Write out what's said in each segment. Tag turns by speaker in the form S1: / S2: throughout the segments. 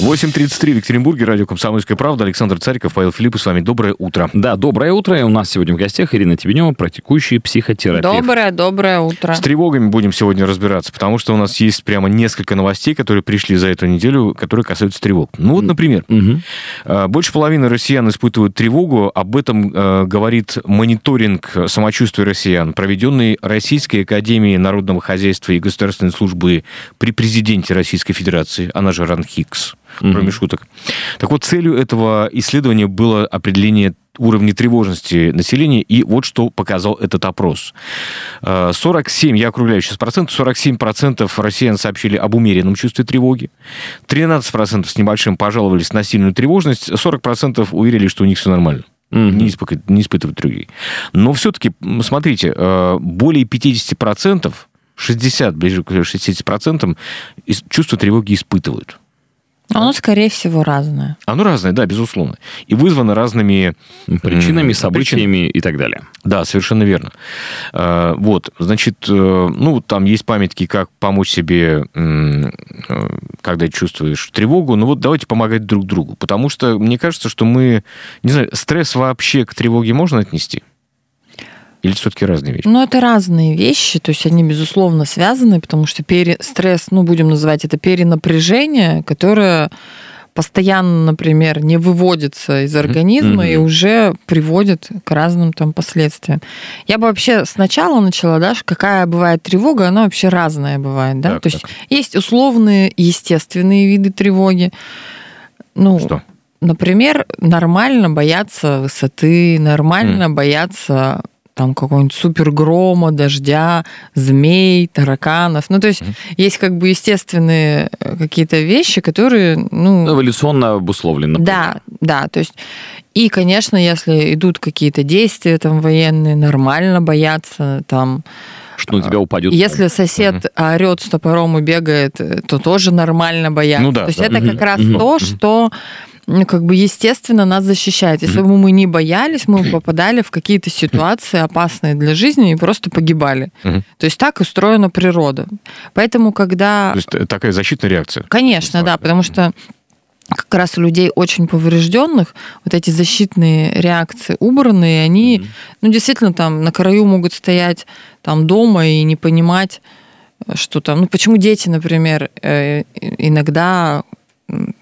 S1: 8.33 в Екатеринбурге, радио «Комсомольская правда». Александр Цариков, Павел Филиппов с вами. Доброе утро.
S2: Да, доброе утро. И у нас сегодня в гостях Ирина Тебенева, практикующий психотерапевт.
S3: Доброе, доброе утро.
S1: С тревогами будем сегодня разбираться, потому что у нас есть прямо несколько новостей, которые пришли за эту неделю, которые касаются тревог. Ну вот, например,
S2: Мгм.
S1: больше половины россиян испытывают тревогу. Об этом э, говорит мониторинг самочувствия россиян, проведенный Российской Академией Народного Хозяйства и Государственной службы при президенте Российской Федерации, она же РАНХИКС, кроме шуток. Так вот, целью этого исследования было определение уровня тревожности населения, и вот что показал этот опрос. Э, 47, я округляю сейчас процент, 47% россиян сообщили об умеренном чувстве тревоги, 13% с небольшим пожаловались на сильную тревожность, 40% уверили, что у них все нормально.
S2: Мгм.
S1: Не, испыка- не испытывают тревоги. Но все-таки, смотрите, э, более 50%, 60, ближе к 60% из- чувство тревоги испытывают.
S3: Оно, скорее всего, разное.
S1: Оно разное, да, безусловно. И вызвано разными
S2: Причинами, событиями и так далее.
S1: Да, совершенно верно. Э, Вот, значит, э, ну, там есть памятки, как помочь себе, э, когда чувствуешь тревогу. Ну вот давайте помогать друг другу. Потому что мне кажется, что мы, не знаю, стресс вообще к тревоге можно отнести? Или все-таки разные вещи?
S3: Но это разные вещи, то есть они, безусловно, связаны, потому что пере... стресс, ну, будем называть это перенапряжение, которое постоянно, например, не выводится из организма
S2: Мгм.
S3: и уже приводит к разным там последствиям. Я бы вообще сначала начала, да, какая бывает тревога, она вообще разная бывает, да.
S1: Так,
S3: То есть
S1: так.
S3: есть условные естественные виды тревоги. Ну,
S1: Что?
S3: Например, нормально бояться высоты, нормально бояться там какого-нибудь супергрома, дождя, змей, тараканов. Ну, то есть есть как бы естественные э, какие-то вещи, которые, ну,
S2: Эволюционно обусловлено.
S3: да, да, то есть и, конечно, если идут какие-то действия там военные, нормально бояться там.
S2: Что на тебя упадет.
S3: Если сосед орет с топором и бегает, э, то тоже нормально бояться.
S1: Ну да,
S3: То есть
S1: да.
S3: это
S2: Мгм.
S3: как раз
S2: Мгм.
S3: то, что ну, как бы естественно нас защищает. Если бы мы не боялись, мы бы попадали в какие-то ситуации опасные для жизни и просто погибали. То есть так устроена природа. Поэтому, когда...
S1: То есть э, такая защитная реакция.
S3: Конечно, да, потому что как раз у людей очень поврежденных вот эти защитные реакции убранные, они, ну, действительно, там на краю могут стоять там дома и не понимать, что там, ну, почему дети, например, э, иногда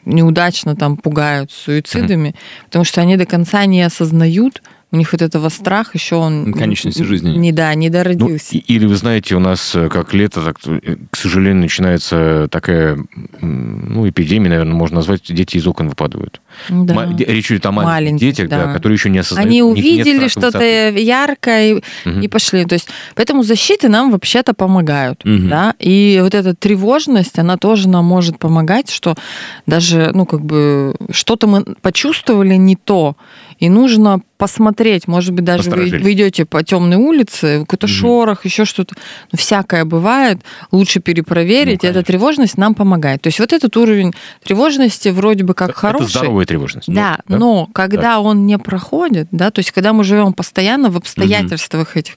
S3: неудачно там пугают суицидами, потому что они до конца не осознают, у них вот этого страх еще он...
S2: Конечности жизни.
S3: Не, да, не
S1: Ну,
S3: дородился.
S1: и- или вы знаете, у нас э, как лето, так, э, к сожалению, начинается такая, ну, эпидемия, наверное, можно назвать, дети из окон выпадают.
S3: Да.
S1: Ма- Речь идет о маленьких,
S3: Маленьких,
S1: детях, да.
S3: да.
S1: которые еще не осознают.
S3: Они увидели что-то яркое и,
S1: Мгм.
S3: и пошли. То есть, поэтому защиты нам вообще-то помогают.
S2: Мгм.
S3: Да? И вот эта тревожность, она тоже нам может помогать, что даже, ну, как бы, что-то мы почувствовали не то, и нужно посмотреть, может быть, даже вы, вы идете по темной улице, какой-то
S2: Мгм.
S3: шорох, еще что-то. Ну, всякое бывает. Лучше перепроверить.
S2: Ну,
S3: эта тревожность нам помогает. То есть вот этот уровень тревожности вроде бы как
S1: Это
S3: хороший.
S1: Здоровая тревожность. Ну,
S3: Да, но когда он не проходит, да, то есть когда мы живем постоянно в обстоятельствах этих,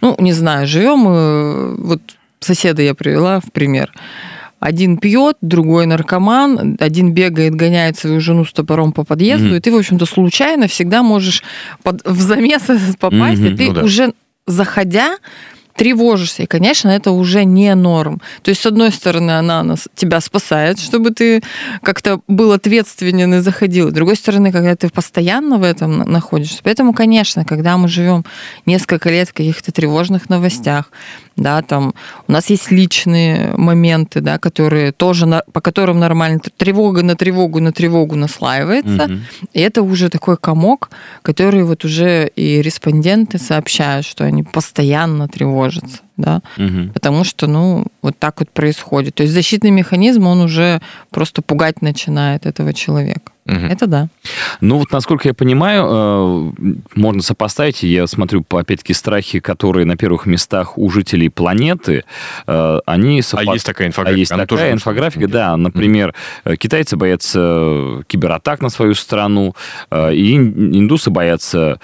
S3: ну, не знаю, живем, э, вот соседа я привела в пример. Один пьет, другой наркоман, один бегает, гоняет свою жену с топором по подъезду,
S2: Мгм.
S3: и ты, в общем-то, случайно всегда можешь под- в замес попасть,
S2: Мгм,
S3: и ты
S1: ну да.
S3: уже заходя тревожишься, и, конечно, это уже не норм. То есть, с одной стороны, она нас, тебя спасает, чтобы ты как-то был ответственен и заходил. С другой стороны, когда ты постоянно в этом на- находишься. Поэтому, конечно, когда мы живем несколько лет в каких-то тревожных новостях, да, там у нас есть личные моменты, да, которые тоже, на- по которым нормально тревога на тревогу на тревогу наслаивается,
S2: Мгм.
S3: и это уже такой комок, который вот уже и респонденты сообщают, что они постоянно тревожатся кажется да,
S2: Мгм.
S3: потому что, ну, вот так вот происходит. То есть защитный механизм, он уже просто пугать начинает этого человека.
S1: Мгм.
S3: Это да.
S2: Ну вот, насколько я понимаю, э, можно сопоставить, я смотрю, по- опять-таки, страхи, которые на первых местах у жителей планеты, э, они...
S1: А
S2: совпад-
S1: есть такая
S2: А
S1: инфографика.
S2: есть
S1: она
S2: такая
S1: тоже
S2: инфографика, да. Например, э, китайцы боятся кибератак на свою страну, и ин- индусы боятся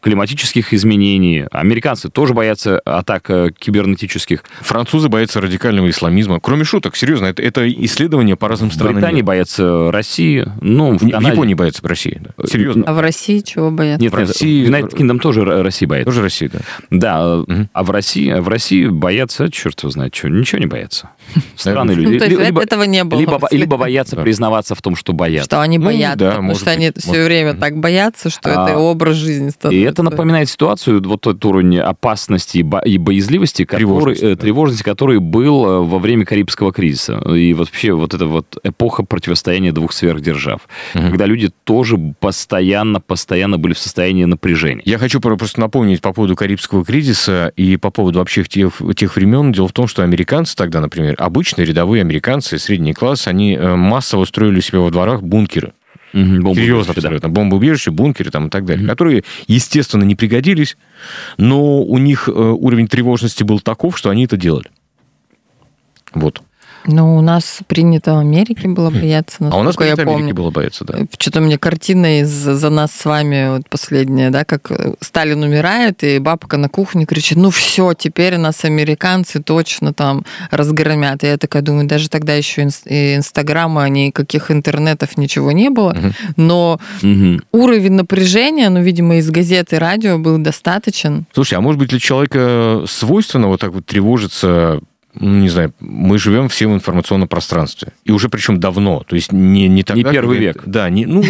S2: климатических изменений, американцы тоже боятся атак кибернетических.
S1: Французы боятся радикального исламизма. Кроме шуток, серьезно, это, это исследование по разным
S2: В
S1: странам.
S2: Британии
S1: мира.
S2: боятся России, ну, в,
S1: В,
S2: Канаде-
S1: Японии боятся России. да. Серьезно.
S3: А в России чего боятся?
S2: Нет,
S1: в
S2: нет,
S1: России-
S2: в United Kingdom тоже Р- Россия боится.
S1: Тоже Россия, да.
S2: Да, э,
S1: Мгм.
S2: а в России, в России боятся, черт его знает, что, ничего не боятся. Странные люди.
S3: Ну, то есть
S2: Ли- либо,
S3: этого не было.
S2: либо, либо боятся
S1: Да.
S2: признаваться в том, что боятся.
S3: Что они
S1: Ну,
S3: боятся,
S1: да,
S3: потому что они
S1: быть,
S3: все
S1: может.
S3: время так боятся, что
S2: А,
S3: это образ жизни
S2: И
S3: становится.
S2: это напоминает ситуацию, вот тот уровень опасности и бо- и боязливости, который,
S1: Тревожности,
S2: э,
S1: да.
S2: тревожности, который был э, во время Карибского кризиса. И вообще вот эта вот эпоха противостояния двух сверхдержав,
S1: Мгм.
S2: когда люди тоже постоянно, постоянно были в состоянии напряжения.
S1: Я хочу про- просто напомнить по поводу Карибского кризиса и по поводу вообще тех, тех времен. Дело в том, что американцы тогда, например, обычные рядовые американцы, средний класс, они э, массово строили у себя во дворах бункеры.
S2: Бомбоубежище,
S1: Серьезно,
S2: да.
S1: абсолютно. Бомбоубежища, бункеры там и так далее, которые, естественно, не пригодились, но у них э, уровень тревожности был таков, что они это делали. Вот.
S3: Ну, у нас принято в Америке было бояться,
S1: А у нас
S3: я
S1: принято Америке
S3: помню.
S1: было бояться, да.
S3: Что-то мне картина из «За нас с вами» вот последняя, да, как э, Сталин умирает, и бабка на кухне кричит, ну все, теперь нас американцы точно там разгромят. И я такая думаю, даже тогда еще инстаграма, никаких интернетов, ничего не было,
S1: Мгм.
S3: но
S2: Мгм.
S3: уровень напряжения, ну, видимо, из газеты радио был достаточен.
S1: Слушай, а может быть для человека свойственно вот так вот тревожиться не знаю, мы живем в информационном пространстве. И уже причем давно. То есть не, не тогда...
S2: Не первый век.
S1: Да, не, ну,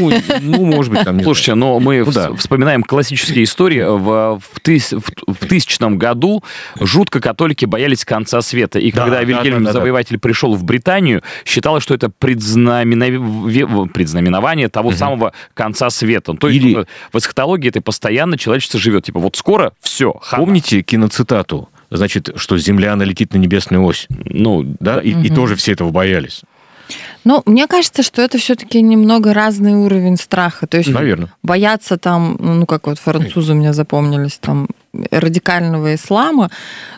S1: ну, может быть, там... не
S2: Слушайте, но мы
S1: Ну да.
S2: вспоминаем классические истории. В, в, тыс- в- в тысячном году жутко католики боялись конца света. И
S1: Да,
S2: когда
S1: да,
S2: Вильгельм
S1: да, да, да.
S2: Завоеватель пришел в Британию, считалось, что это предзнаменове- предзнаменование того самого конца света. То есть
S1: Или-
S2: в эсхатологии это постоянно человечество живет. Типа вот скоро все.
S1: Помните киноцитату? Значит, что Земля налетит на небесную ось.
S2: Ну,
S1: Да? И, и тоже все этого боялись.
S3: Ну, мне кажется, что это все-таки немного разный уровень страха. То есть
S1: Наверное.
S3: бояться там, ну, как вот французы у меня запомнились, там, радикального ислама.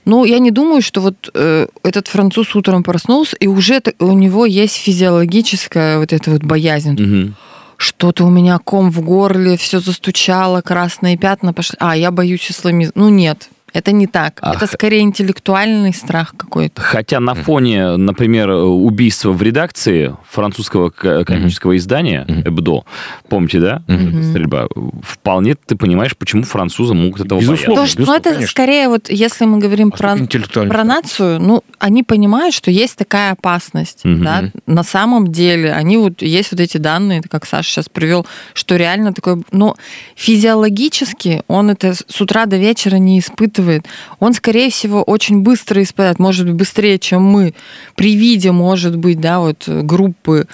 S3: Ну, я не думаю, что вот э, этот француз утром проснулся, и уже это- у него есть физиологическая вот эта вот боязнь.
S2: мгм.
S3: Что-то у меня ком в горле, все застучало, красные пятна пошли. А, я боюсь исламизма. Ну, нет, это не так.
S2: Ах.
S3: Это скорее интеллектуальный страх какой-то.
S2: Хотя на фоне, например, убийства в редакции французского комического издания. «Эбдо», помните, да, эта стрельба, вполне ты понимаешь, почему французы могут этого
S1: Безусловно.
S2: бояться.
S3: Что, ну,
S1: безусловно,
S3: это
S1: конечно.
S3: скорее вот, если мы говорим
S1: А
S3: про, про нацию, ну, они понимают, что есть такая опасность, да. На самом деле, они вот, есть вот эти данные, как Саша сейчас привел, что реально такое, но физиологически он это с утра до вечера не испытывает. Он, скорее всего, очень быстро испытает, может быть, быстрее, чем мы. При виде, может быть, да, вот группы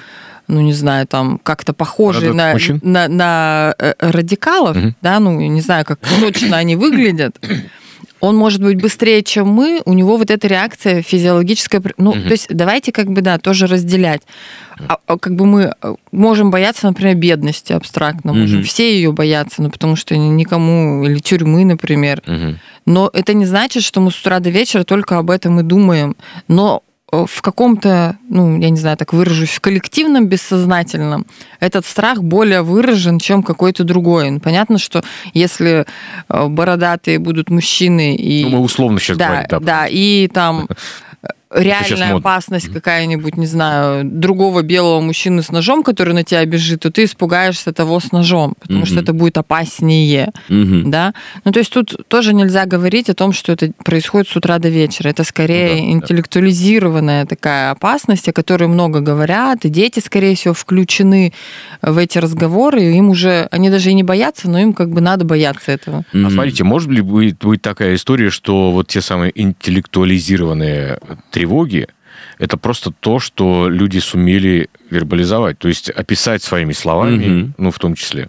S3: ну, не знаю, там, как-то похожие на, на, на, э, радикалов,
S1: Мгм.
S3: да, ну, не знаю, как точно они выглядят, он может быть быстрее, чем мы, у него вот эта реакция физиологическая. Ну,
S1: Мгм.
S3: то есть давайте как бы, да, тоже разделять. А, а как бы мы э, можем бояться, например, бедности абстрактно, можем
S2: Мгм.
S3: все ее бояться, ну, потому что никому, или тюрьмы, например.
S1: Мгм.
S3: Но это не значит, что мы с утра до вечера только об этом и думаем. Но э, в каком-то, ну, я не знаю, так выражусь, в коллективном бессознательном этот страх более выражен, чем какой-то другой. Ну, понятно, что если э, бородатые будут мужчины и...
S1: Ну, мы условно сейчас
S3: да,
S1: говорим.
S3: да, и там реальная опасность какая-нибудь, не знаю, другого белого мужчины с ножом, который на тебя бежит, то ты испугаешься того с ножом, потому что
S2: Мгм.
S3: это будет опаснее
S2: Мгм.
S3: да. Ну, то есть тут тоже нельзя говорить о том, что это происходит с утра до вечера. Это скорее
S1: Ну да, да.
S3: интеллектуализированная такая опасность, о которой много говорят, и дети, скорее всего, включены в эти разговоры, и им уже, они даже и не боятся, но им как бы надо бояться этого.
S1: А
S2: Мгм.
S1: смотрите, может ли быть, быть такая история, что вот те самые интеллектуализированные тревоги, это просто то, что люди сумели вербализовать, то есть описать своими словами,
S2: Мгм.
S1: ну, в том числе.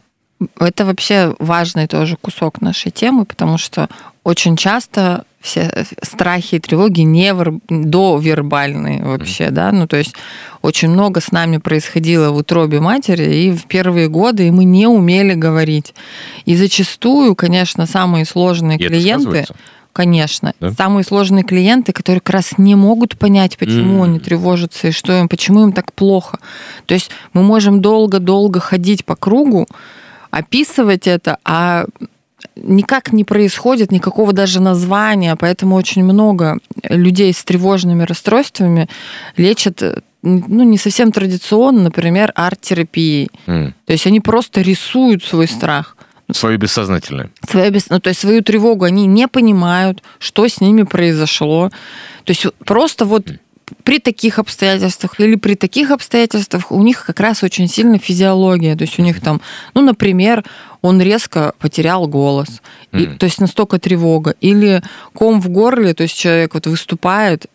S3: Это вообще важный тоже кусок нашей темы, потому что очень часто все страхи и тревоги не довербальные вообще, да, ну то есть очень много с нами происходило в утробе матери и в первые годы, и мы не умели говорить. И зачастую, конечно, самые сложные
S1: И
S3: клиенты? Конечно,
S1: Да?
S3: самые сложные клиенты, которые как раз не могут понять, почему
S2: М.
S3: они тревожатся и что им, почему им так плохо. То есть мы можем долго-долго ходить по кругу, описывать это, а никак не происходит никакого даже названия, поэтому очень много людей с тревожными расстройствами лечат ну, не совсем традиционно, например, арт-терапией.
S1: М.
S3: То есть они просто рисуют свой страх.
S1: Свое бессознательное.
S3: Свою, бес- ну, то есть свою тревогу, они не понимают, что с ними произошло. То есть просто вот при таких обстоятельствах или при таких обстоятельствах у них как раз очень сильно физиология. То есть у них там, ну, например, он резко потерял голос. И-
S1: Мгм.
S3: то есть настолько тревога. Или ком в горле, то есть человек вот выступает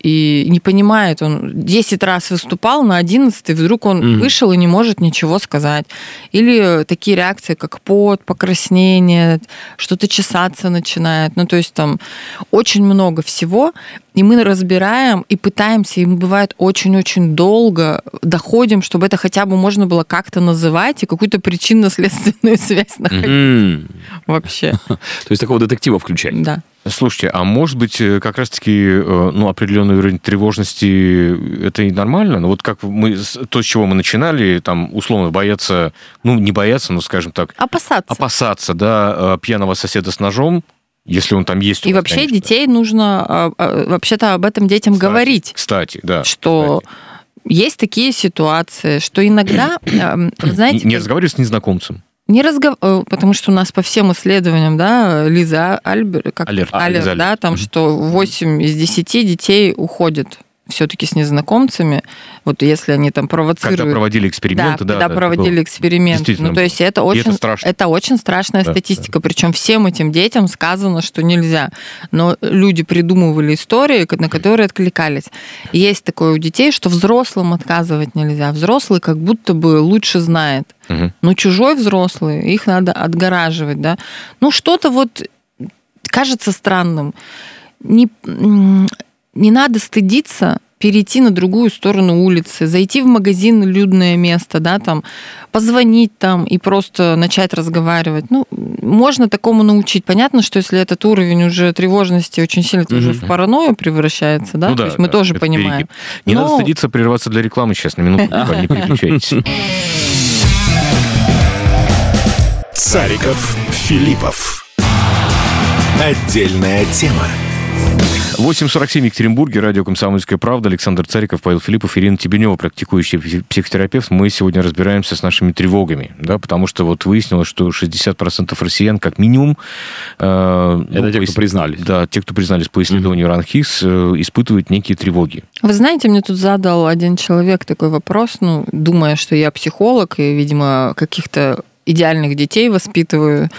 S3: и не понимает, он 10 раз выступал, на 11 вдруг он
S2: Мгм.
S3: вышел и не может ничего сказать. Или такие реакции, как пот, покраснение, что-то чесаться начинает. Ну, то есть там очень много всего, и мы разбираем и пытаемся, и мы, бывает, очень-очень долго доходим, чтобы это хотя бы можно было как-то называть и какую-то причинно-следственную связь находить
S2: М.
S3: вообще.
S2: То есть такого детектива включать.
S3: Да.
S1: Слушайте, а может быть, э, как раз-таки, э, ну, определенный уровень тревожности, это и нормально? Ну, вот как мы, то, с чего мы начинали, там, условно, бояться, ну, не бояться, но, скажем так,
S3: Опасаться.
S1: опасаться, да, э, пьяного соседа с ножом, если он там есть.
S3: И
S1: вас,
S3: вообще
S1: конечно.
S3: детей нужно а, а, вообще-то об этом детям
S1: Кстати,
S3: говорить.
S1: Кстати, да.
S3: что
S1: кстати.
S3: есть такие ситуации, что иногда, эм, знаете,
S1: не, разговаривай с незнакомцем.
S3: Не разгов... э, потому что у нас по всем исследованиям, да, Лиза Альбер, как
S1: Алерт. А,
S3: Алерт,
S1: Лиза
S3: да, там, что 8 из 10 детей уходят все-таки с незнакомцами, вот если они там провоцируют.
S1: Когда проводили эксперименты, да.
S3: когда
S1: да,
S3: проводили
S1: было.
S3: эксперименты. Ну, то есть это очень,
S1: это страшно.
S3: это очень страшная
S1: Да,
S3: статистика. Причем всем этим детям сказано, что нельзя. Но люди придумывали истории, на которые откликались. И есть такое у детей, что взрослым отказывать нельзя. Взрослый как будто бы лучше знает.
S1: Мгм.
S3: Но чужой взрослый, их надо отгораживать, да. Ну, что-то вот кажется странным. Не, не надо стыдиться перейти на другую сторону улицы, зайти в магазин людное место, да, там, позвонить там и просто начать разговаривать. Ну, можно такому научить. Понятно, что если этот уровень уже тревожности очень сильно это уже в паранойю превращается, да,
S1: Ну
S3: то есть мы
S1: да,
S3: тоже понимаем.
S1: перегиб. Не
S3: Но-
S1: надо стыдиться прерваться для рекламы сейчас на минуту, не переключайтесь.
S4: Цариков, Филиппов. Отдельная тема.
S1: 8.47 в Екатеринбурге, радио «Комсомольская правда», Александр Цариков, Павел Филиппов, Ирина Тебенева, практикующий пси- психотерапевт. Мы сегодня разбираемся с нашими тревогами, да, потому что вот выяснилось, что 60% россиян, как минимум... э,
S2: Это
S1: ну,
S2: те,
S1: по
S2: кто
S1: ис-
S2: признались.
S1: Да, те, кто признались по исследованию РАНХИС, э, испытывают некие тревоги.
S3: Вы знаете, мне тут задал один человек такой вопрос, ну, думая, что я психолог и, видимо, каких-то идеальных детей воспитываю.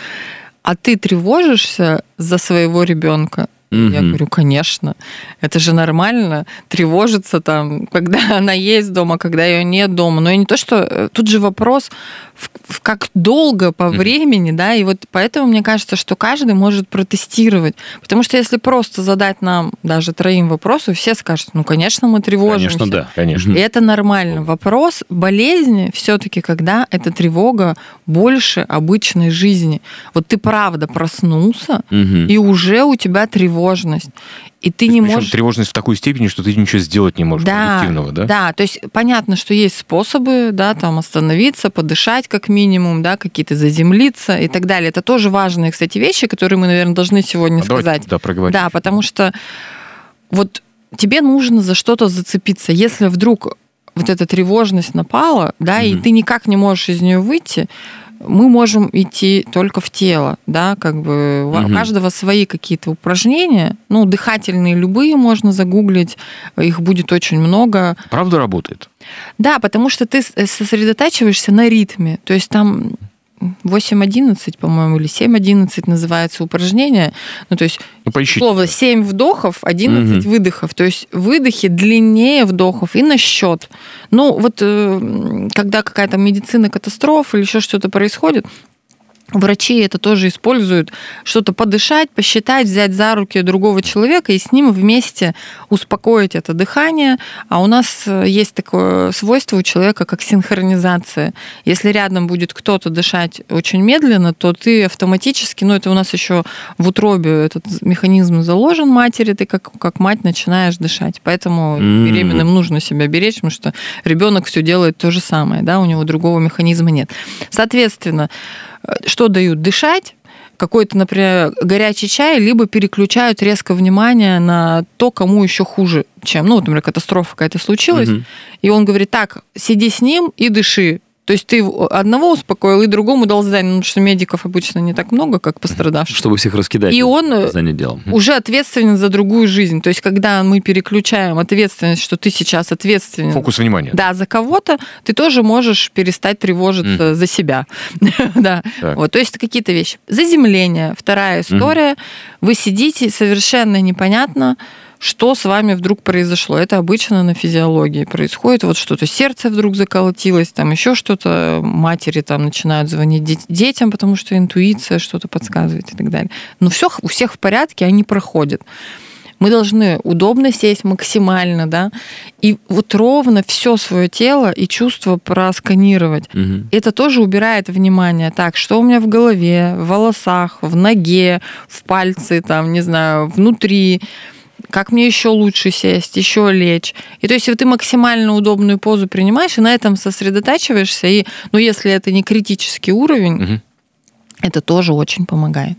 S3: А ты тревожишься за своего ребенка? Я говорю, конечно, это же нормально, тревожиться там, когда она есть дома, когда ее нет дома. Но и не то, что... э, Тут же вопрос, в, в как долго по времени, да, и вот поэтому мне кажется, что каждый может протестировать. Потому что если просто задать нам даже троим вопросы, все скажут, ну, конечно, мы тревожимся.
S2: Конечно, да.
S1: Конечно.
S3: И это нормально. Вопрос болезни все-таки, когда эта тревога больше обычной жизни. Вот ты правда проснулся,
S2: Мгм.
S3: и уже у тебя тревожность. И ты не
S1: Причем
S3: можешь...
S1: тревожность в такой степени, что ты ничего сделать не можешь
S3: Да,
S1: объективного, да?
S3: да, то есть понятно, что есть способы, да, там остановиться, подышать как минимум, да, какие-то заземлиться и так далее. Это тоже важные, кстати, вещи, которые мы, наверное, должны сегодня
S1: А давайте,
S3: сказать.
S1: Да, проговорим.
S3: Да, потому что вот тебе нужно за что-то зацепиться. Если вдруг вот эта тревожность напала, да, и
S2: Мгм.
S3: ты никак не можешь из нее выйти, мы можем идти только в тело, да, как бы у
S2: Мгм.
S3: каждого свои какие-то упражнения, ну, дыхательные любые можно загуглить, их будет очень много.
S1: Правда работает?
S3: Да, потому что ты с- сосредотачиваешься на ритме, то есть там 8-11, по-моему, или 7-11 называется упражнение. Ну, то есть
S1: Ну, поищите.
S3: Слово 7 вдохов, 11
S2: Мгм.
S3: выдохов. То есть выдохи длиннее вдохов и на счет. Ну, вот э, когда какая-то медицина катастрофа или еще что-то происходит, Врачи это тоже используют, что-то подышать, посчитать, взять за руки другого человека и с ним вместе успокоить это дыхание. А у нас э, есть такое свойство у человека, как синхронизация. Если рядом будет кто-то дышать очень медленно, то ты автоматически, ну это у нас еще в утробе этот механизм заложен матери, ты как, как мать начинаешь дышать. Поэтому mm-hmm. беременным нужно себя беречь, потому что ребенок все делает то же самое, да, у него другого механизма нет. Соответственно, что дают? Дышать, какой-то, например, горячий чай, либо переключают резко внимание на то, кому еще хуже, чем, ну, например, катастрофа какая-то случилась, угу. и он говорит, так, сиди с ним и дыши. То есть ты одного успокоил и другому дал задание, ну, потому что медиков обычно не так много, как пострадавших.
S2: Чтобы всех раскидать.
S3: И он делом. уже ответственен за другую жизнь. То есть когда мы переключаем ответственность, что ты сейчас ответственен...
S1: Фокус внимания.
S3: Да, за кого-то, ты тоже можешь перестать тревожиться mm. за себя. да. Вот, то есть какие-то вещи. Заземление. Вторая история. Mm. Вы сидите, совершенно непонятно, что с вами вдруг произошло. Это обычно на физиологии происходит. Вот что-то сердце вдруг заколотилось, там еще что-то, матери там начинают звонить детям, потому что интуиция что-то подсказывает и так далее. Но все у всех в порядке, они проходят. Мы должны удобно сесть максимально, да, и вот ровно все свое тело и чувство просканировать. Угу. Это тоже убирает внимание. Так, что у меня в голове, в волосах, в ноге, в пальце, там, не знаю, внутри как мне еще лучше сесть, еще лечь. И то есть, если ты максимально удобную позу принимаешь и на этом сосредотачиваешься, и, ну, если это не критический уровень, угу. это тоже очень помогает.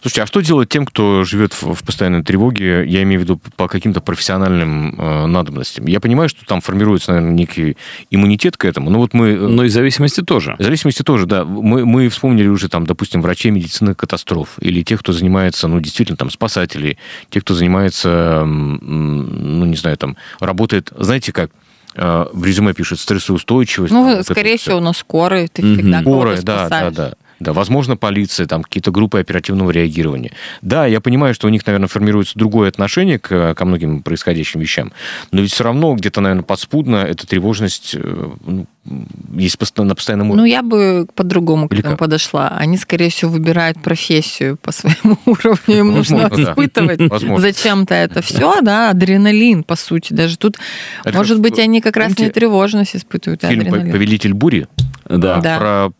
S1: Слушайте, а что делать тем, кто живет в, в постоянной тревоге, я имею в виду по каким-то профессиональным э, надобностям? Я понимаю, что там формируется, наверное, некий иммунитет к этому, но вот мы...
S2: Э, но и зависимости тоже.
S1: Зависимости тоже, да. Мы, мы вспомнили уже, там, допустим, врачей медицины катастроф, или тех, кто занимается, ну, действительно, там, спасателей, тех, кто занимается, ну, не знаю, там, работает, знаете как, э, в резюме пишет стрессоустойчивость.
S3: Ну, там, скорее вот всего, у нас скорые, ты всегда
S1: Скорые, да, да, да. Да, возможно, полиция, там какие-то группы оперативного реагирования. Да, я понимаю, что у них, наверное, формируется другое отношение к, ко многим происходящим вещам, но ведь все равно где-то, наверное, подспудно эта тревожность э, ну, есть на постоянном
S3: уровне. Ну, я бы по-другому к этому подошла. Они, скорее всего, выбирают профессию по своему уровню. Им нужно испытывать зачем-то это все, да, адреналин, по сути. Даже тут, может быть, они как раз не тревожность испытывают,
S1: а адреналин. «Повелитель бури»?
S2: Да. да.
S1: Про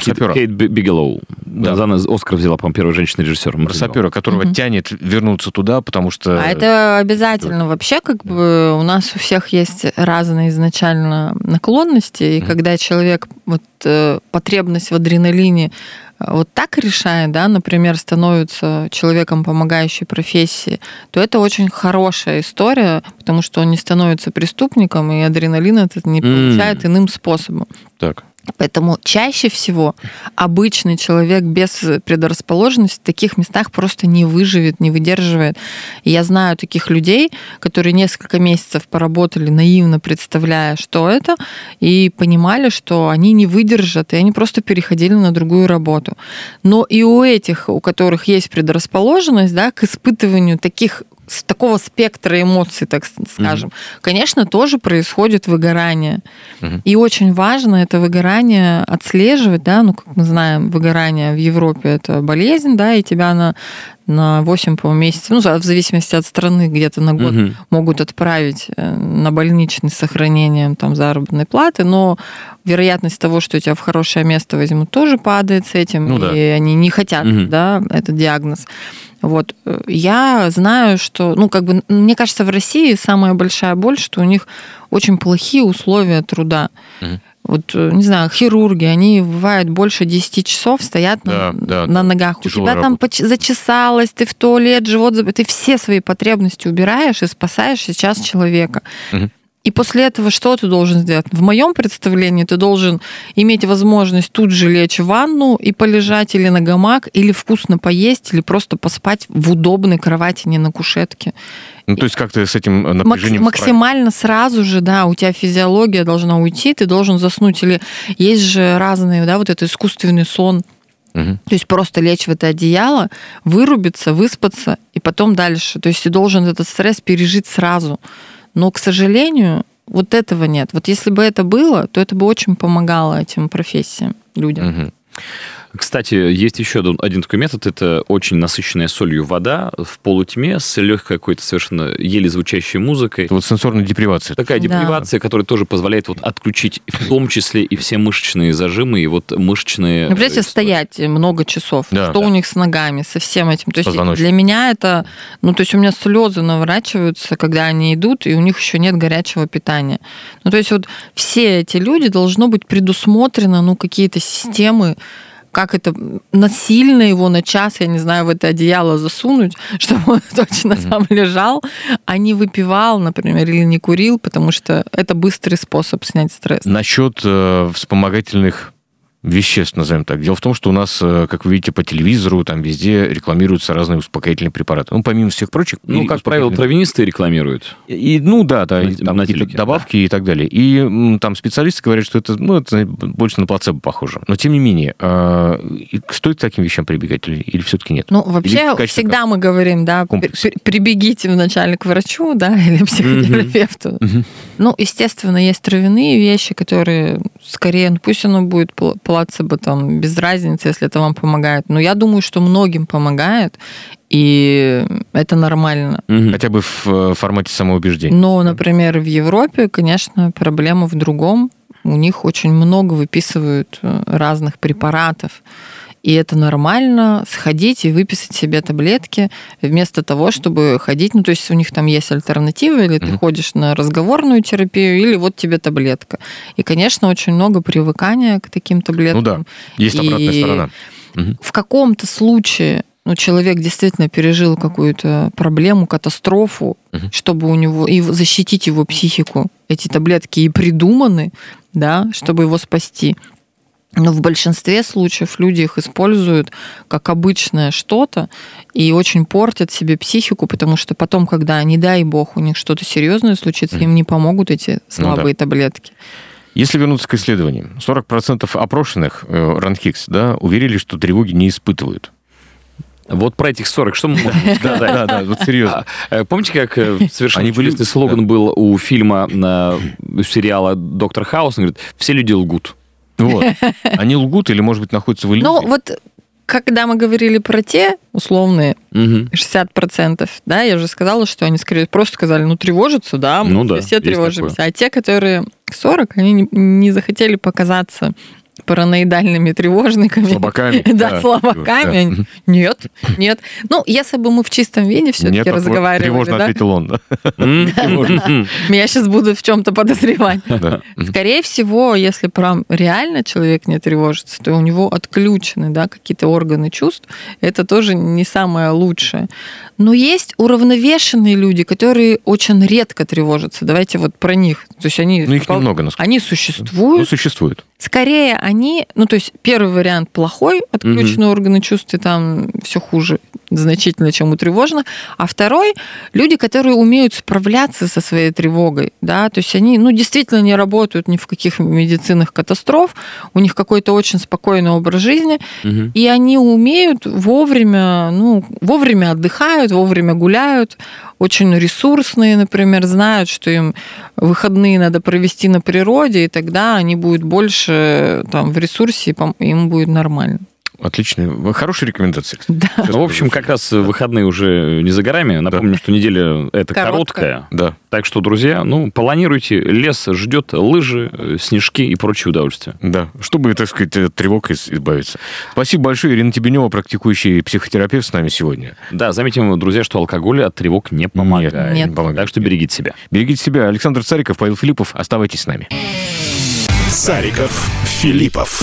S2: сапера. Кейт Бигелоу. Да. Нас Оскар взяла, по-моему, первый женщина-режиссер.
S1: Про сапера, которого угу. тянет вернуться туда, потому что...
S3: А это обязательно. Вообще, как бы у нас у всех есть разные изначально наклонности, и угу. когда человек вот э, потребность в адреналине вот так решает, да, например, становится человеком помогающей профессии, то это очень хорошая история, потому что он не становится преступником, и адреналин этот не получает mm. иным способом.
S1: Так.
S3: Поэтому чаще всего обычный человек без предрасположенности в таких местах просто не выживет, не выдерживает. Я знаю таких людей, которые несколько месяцев поработали наивно, представляя, что это, и понимали, что они не выдержат, и они просто переходили на другую работу. Но и у этих, у которых есть предрасположенность да, к испытыванию таких с такого спектра эмоций, так скажем, mm-hmm. конечно, тоже происходит выгорание. Mm-hmm. И очень важно это выгорание отслеживать, да, ну, как мы знаем, выгорание в Европе это болезнь, да, и тебя на, на 8, по месяцев, ну, в зависимости от страны, где-то на год угу. могут отправить э, на больничный с сохранением там, заработной платы, но вероятность того, что тебя в хорошее место возьмут, тоже падает с этим, ну, и да. они не хотят, угу. да, этот диагноз. Вот. Я знаю, что, ну, как бы, мне кажется, в России самая большая боль, что у них очень плохие условия труда. Угу. Вот, э, не знаю, хирурги, они бывают больше 10 часов стоят да, на, да, на ногах. У тебя работа. там зачесалось, ты в туалет, живот ты все свои потребности убираешь и спасаешь сейчас человека. Угу. И после этого что ты должен сделать? В моем представлении ты должен иметь возможность тут же лечь в ванну и полежать или на гамак, или вкусно поесть, или просто поспать в удобной кровати, не на кушетке.
S1: Ну, то есть как ты с этим напряжением...
S3: Максимально сразу же, да, у тебя физиология должна уйти, ты должен заснуть. Или есть же разные, да, вот этот искусственный сон, Угу. То есть просто лечь в это одеяло, вырубиться, выспаться и потом дальше. То есть ты должен этот стресс пережить сразу. Но, к сожалению, вот этого нет. Вот если бы это было, то это бы очень помогало этим профессиям, людям.
S1: Угу.
S2: Кстати, есть еще один такой метод. Это очень насыщенная солью вода в полутьме с легкой какой-то совершенно еле звучащей музыкой.
S1: Это вот сенсорная депривация.
S2: Такая депривация, да. которая тоже позволяет вот отключить в том числе и все мышечные зажимы, и вот мышечные...
S3: Ну, представляете, стоять много часов. Да, что да. у них с ногами, со всем этим. То есть для меня это... Ну, то есть у меня слезы наворачиваются, когда они идут, и у них еще нет горячего питания. Ну, то есть вот все эти люди должно быть предусмотрено, ну, какие-то системы, как это насильно его на час, я не знаю, в это одеяло засунуть, чтобы он точно mm-hmm. там лежал, а не выпивал, например, или не курил, потому что это быстрый способ снять стресс.
S1: Насчет э, вспомогательных веществ, назовем так. Дело в том, что у нас, э, как вы видите, по телевизору, там везде рекламируются разные успокоительные препараты. Ну, помимо всех прочих.
S2: Ну, как правило, травянистые рекламируют.
S1: И, ну, да, да, на, там на телеке, добавки да. и так далее. И там специалисты говорят, что это, ну, это больше на плацебо похоже. Но, тем не менее, э, стоит к таким вещам прибегать или, или все-таки нет?
S3: Ну, вообще, всегда как? мы говорим, да, Комплекс. прибегите вначале к врачу, да, или психотерапевту. Mm-hmm. Ну, естественно, есть травяные вещи, которые скорее, ну, пусть оно будет плацебо, там, без разницы, если это вам помогает. Но я думаю, что многим помогает, и это нормально.
S1: Угу. Хотя бы в э, формате самоубеждения.
S3: Но, например, в Европе, конечно, проблема в другом. У них очень много выписывают э, разных препаратов и это нормально, сходить и выписать себе таблетки вместо того, чтобы ходить, ну, то есть у них там есть альтернативы, или ты mm-hmm. ходишь на разговорную терапию, или вот тебе таблетка. И, конечно, очень много привыкания к таким таблеткам.
S1: Ну да, есть и обратная сторона.
S3: В каком-то случае ну, человек действительно пережил какую-то проблему, катастрофу, угу. чтобы у него и защитить его психику, эти таблетки и придуманы, да, чтобы его спасти. Но в большинстве случаев люди их используют как обычное что-то и очень портят себе психику, потому что потом, когда, не дай бог, у них что-то серьезное случится, mm. им не помогут эти слабые ну, да. таблетки.
S1: Если вернуться к исследованиям, 40% опрошенных э, Ранхикс да, уверили, что тревоги не испытывают.
S2: Вот про этих 40, что мы можем
S1: сказать? Да, да, вот серьезно.
S2: А, э, помните, как э, совершенно чудесный слоган был у фильма, сериала «Доктор Хаус»? Он говорит, все люди лгут.
S1: Вот. Они лгут или, может быть, находятся в иллюзии?
S3: Ну, вот когда мы говорили про те условные угу. 60%, да, я уже сказала, что они скорее просто сказали, ну, тревожатся, да, мы ну, да, все тревожимся. А те, которые 40, они не захотели показаться параноидальными тревожниками.
S1: Слабаками.
S3: Да, да слабаками. Да. Нет, нет. Ну, если бы мы в чистом виде все-таки разговаривали.
S1: Тревожно ответил он.
S3: Меня сейчас будут в чем-то подозревать. Скорее всего, если прям реально человек не тревожится, то у него отключены да, какие-то органы чувств. Это тоже не самое лучшее. Но есть уравновешенные люди, которые очень редко тревожатся. Давайте вот про них. То есть они...
S1: Ну, их немного,
S3: насколько. Они существуют. Ну,
S1: существуют.
S3: Скорее они, ну то есть первый вариант плохой, отключенные угу. органы чувств, и там все хуже значительно, чем у тревожных. А второй – люди, которые умеют справляться со своей тревогой. Да? То есть они ну, действительно не работают ни в каких медицинных катастроф, у них какой-то очень спокойный образ жизни, угу. и они умеют вовремя, ну, вовремя отдыхают, вовремя гуляют, очень ресурсные, например, знают, что им выходные надо провести на природе, и тогда они будут больше там, в ресурсе, и им будет нормально.
S1: Отлично. Хорошие рекомендации.
S2: Да. Ну, в общем, как раз выходные уже не за горами. Напомню, да. что неделя это короткая. короткая.
S1: Да.
S2: Так что, друзья, ну, планируйте. Лес ждет лыжи, снежки и прочие удовольствия.
S1: Да. Чтобы, так сказать, от тревог избавиться. Спасибо большое. Ирина Тебенева, практикующий психотерапевт, с нами сегодня.
S2: Да, заметим, друзья, что алкоголь от тревог не помогает.
S3: Нет, нет. Не помогает.
S2: Так что берегите себя.
S1: Берегите себя. Александр Цариков, Павел Филиппов. Оставайтесь с нами.
S4: Цариков, Филиппов.